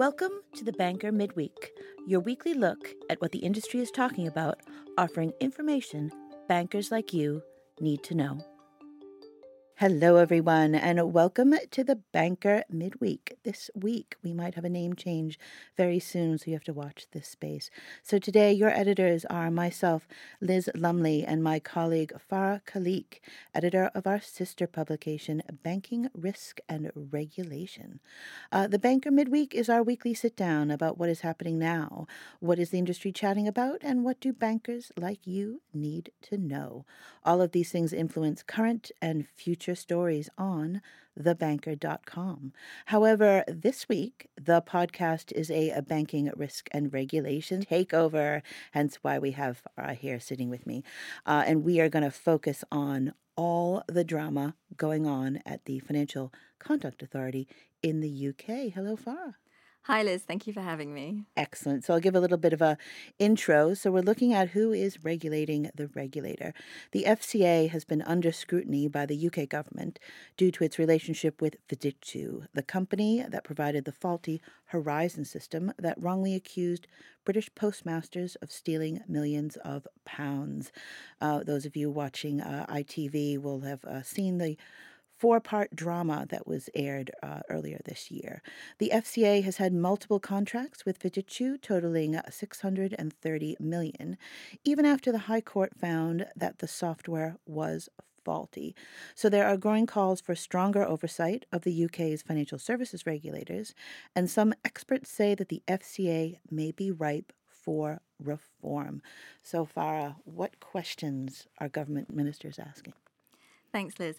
Welcome to the Banker Midweek, your weekly look at what the industry is talking about, offering information bankers like you need to know. Hello, everyone, and welcome to the Banker Midweek. This week, we might have a name change very soon, so you have to watch this space. So, today, your editors are myself, Liz Lumley, and my colleague Farah Khalique, editor of our sister publication, Banking Risk and Regulation. Uh, the Banker Midweek is our weekly sit down about what is happening now, what is the industry chatting about, and what do bankers like you need to know. All of these things influence current and future stories on thebanker.com. However, this week, the podcast is a, a banking risk and regulation takeover, hence why we have Farah here sitting with me. Uh, and we are going to focus on all the drama going on at the Financial Conduct Authority in the UK. Hello, Farah. Hi, Liz. Thank you for having me. Excellent. So I'll give a little bit of a intro. So we're looking at who is regulating the regulator. The FCA has been under scrutiny by the UK government due to its relationship with Fujitsu, the company that provided the faulty Horizon system that wrongly accused British postmasters of stealing millions of pounds. Uh, those of you watching uh, ITV will have uh, seen the four part drama that was aired uh, earlier this year. The FCA has had multiple contracts with Fujitsu totaling 630 million, even after the High Court found that the software was faulty. So there are growing calls for stronger oversight of the UK's financial services regulators, and some experts say that the FCA may be ripe for reform. So, Farah, what questions are government ministers asking? Thanks, Liz.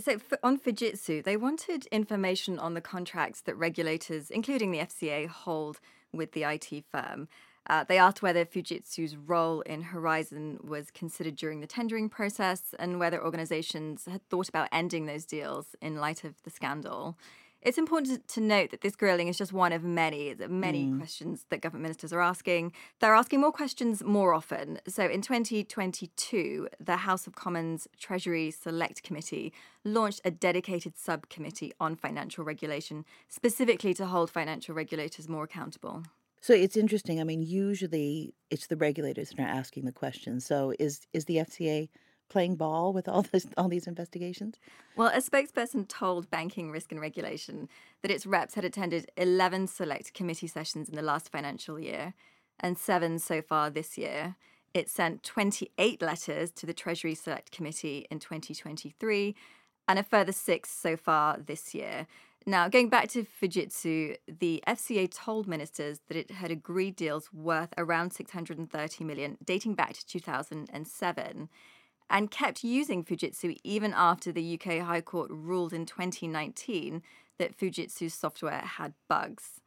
So, on Fujitsu, they wanted information on the contracts that regulators, including the FCA, hold with the IT firm. Uh, they asked whether Fujitsu's role in Horizon was considered during the tendering process and whether organizations had thought about ending those deals in light of the scandal. It's important to note that this grilling is just one of many, many mm. questions that government ministers are asking. They're asking more questions more often. So in 2022, the House of Commons Treasury Select Committee launched a dedicated subcommittee on financial regulation, specifically to hold financial regulators more accountable. So it's interesting. I mean, usually it's the regulators that are asking the questions. So is is the FCA playing ball with all this all these investigations? Well, a spokesperson told Banking Risk and Regulation that its reps had attended 11 select committee sessions in the last financial year and 7 so far this year. It sent 28 letters to the Treasury Select Committee in 2023 and a further 6 so far this year. Now, going back to Fujitsu, the FCA told ministers that it had agreed deals worth around 630 million dating back to 2007 and kept using Fujitsu even after the UK High Court ruled in 2019 that Fujitsu's software had bugs.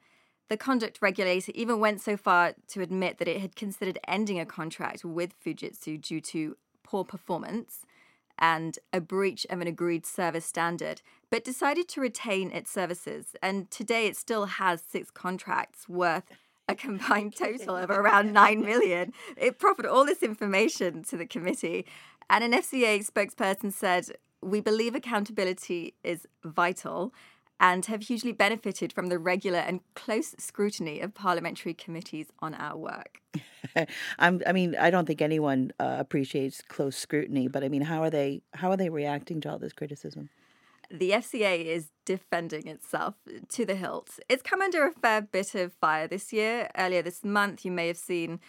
The conduct regulator even went so far to admit that it had considered ending a contract with Fujitsu due to poor performance and a breach of an agreed service standard, but decided to retain its services. And today it still has six contracts worth a combined total of around 9 million. It proffered all this information to the committee and an FCA spokesperson said, We believe accountability is vital and have hugely benefited from the regular and close scrutiny of parliamentary committees on our work. i mean, I don't think anyone uh, appreciates close scrutiny, but I mean, how are they? How are they reacting to all this criticism? The FCA is defending itself to the hilt. It's come under a fair bit of fire this year. Earlier this month, you may have seen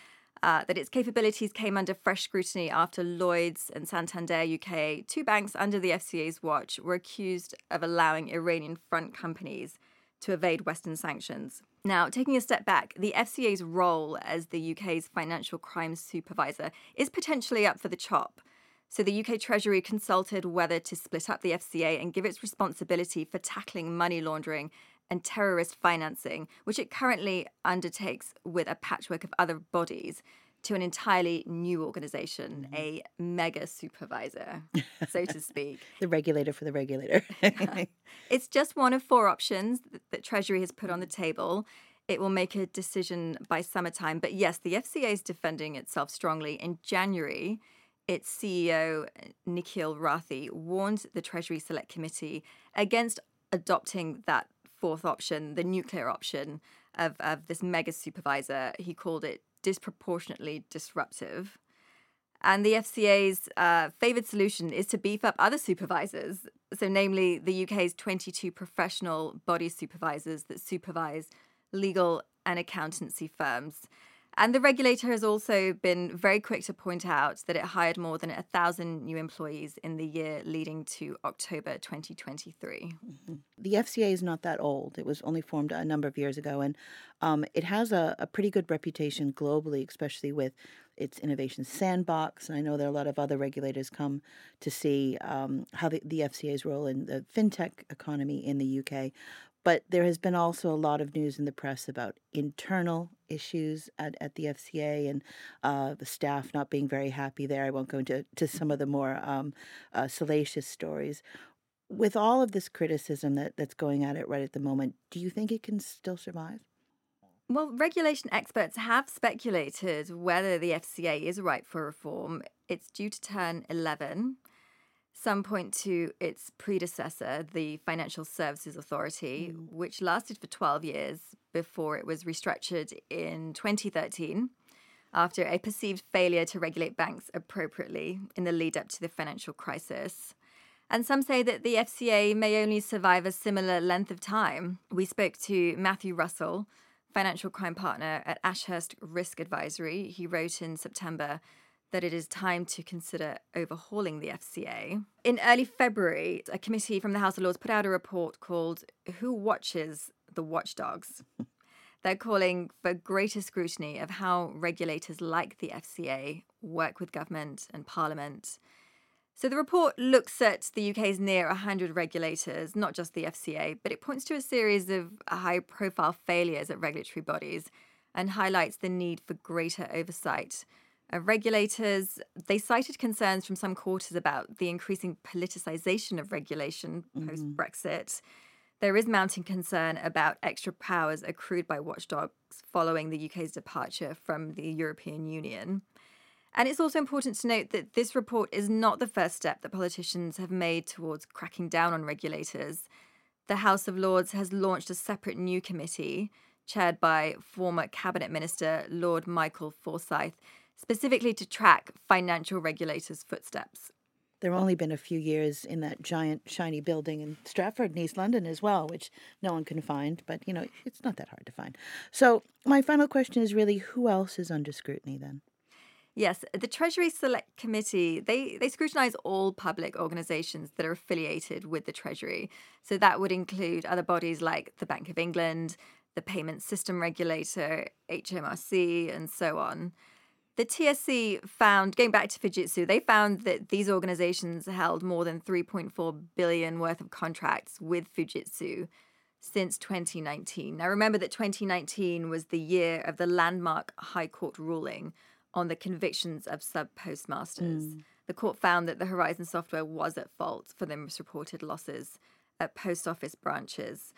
uh, that its capabilities came under fresh scrutiny after Lloyds and Santander UK, two banks under the FCA's watch, were accused of allowing Iranian front companies to evade Western sanctions. Now, taking a step back, the FCA's role as the UK's financial crimes supervisor is potentially up for the chop. So, the UK Treasury consulted whether to split up the FCA and give its responsibility for tackling money laundering and terrorist financing, which it currently undertakes with a patchwork of other bodies, to an entirely new organization, mm-hmm. a mega supervisor, so to speak. the regulator for the regulator. it's just one of four options that, that Treasury has put on the table. It will make a decision by summertime. But yes, the FCA is defending itself strongly. In January, its CEO, Nikhil Rathi, warned the Treasury Select Committee against adopting that fourth option, the nuclear option, of, of this mega supervisor. He called it disproportionately disruptive. And the FCA's uh, favoured solution is to beef up other supervisors. So, namely, the UK's 22 professional body supervisors that supervise legal and accountancy firms. And the regulator has also been very quick to point out that it hired more than a thousand new employees in the year leading to October 2023. Mm-hmm. The FCA is not that old. It was only formed a number of years ago, and um, it has a, a pretty good reputation globally, especially with its innovation sandbox. And I know there are a lot of other regulators come to see um, how the, the FCA's role in the fintech economy in the UK. But there has been also a lot of news in the press about internal issues at, at the FCA and uh, the staff not being very happy there. I won't go into to some of the more um, uh, salacious stories. With all of this criticism that, that's going at it right at the moment, do you think it can still survive? Well, regulation experts have speculated whether the FCA is ripe for reform. It's due to turn 11 some point to its predecessor, the Financial Services Authority, mm. which lasted for 12 years before it was restructured in 2013 after a perceived failure to regulate banks appropriately in the lead up to the financial crisis. And some say that the FCA may only survive a similar length of time. We spoke to Matthew Russell, financial crime partner at Ashurst Risk Advisory. He wrote in September that it is time to consider overhauling the FCA. In early February, a committee from the House of Lords put out a report called Who Watches the Watchdogs? They're calling for greater scrutiny of how regulators like the FCA work with government and parliament. So the report looks at the UK's near 100 regulators, not just the FCA, but it points to a series of high profile failures at regulatory bodies and highlights the need for greater oversight uh, regulators, they cited concerns from some quarters about the increasing politicization of regulation mm-hmm. post Brexit. There is mounting concern about extra powers accrued by watchdogs following the UK's departure from the European Union. And it's also important to note that this report is not the first step that politicians have made towards cracking down on regulators. The House of Lords has launched a separate new committee, chaired by former Cabinet Minister Lord Michael Forsyth, specifically to track financial regulators' footsteps. There have only been a few years in that giant, shiny building in Stratford in East London as well, which no one can find, but you know, it's not that hard to find. So, my final question is really who else is under scrutiny then? Yes, the Treasury Select Committee, they, they scrutinise all public organisations that are affiliated with the Treasury. So that would include other bodies like the Bank of England, the Payment System Regulator, HMRC, and so on. The TSC found, going back to Fujitsu, they found that these organizations held more than 3.4 billion worth of contracts with Fujitsu since 2019. Now, remember that 2019 was the year of the landmark High Court ruling on the convictions of sub postmasters. Mm. The court found that the Horizon software was at fault for the misreported losses at post office branches.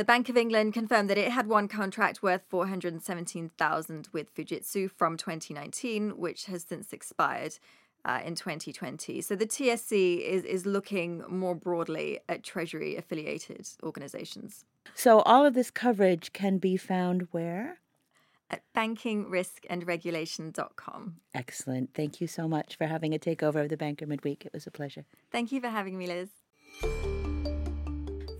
The Bank of England confirmed that it had one contract worth 417,000 with Fujitsu from 2019, which has since expired uh, in 2020. So the TSC is is looking more broadly at Treasury affiliated organizations. So all of this coverage can be found where? At bankingriskandregulation.com. Excellent. Thank you so much for having a takeover of the Banker Midweek. It was a pleasure. Thank you for having me, Liz.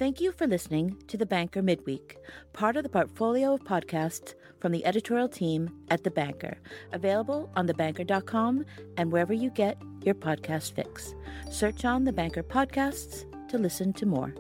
Thank you for listening to The Banker Midweek, part of the portfolio of podcasts from the editorial team at The Banker, available on thebanker.com and wherever you get your podcast fix. Search on The Banker Podcasts to listen to more.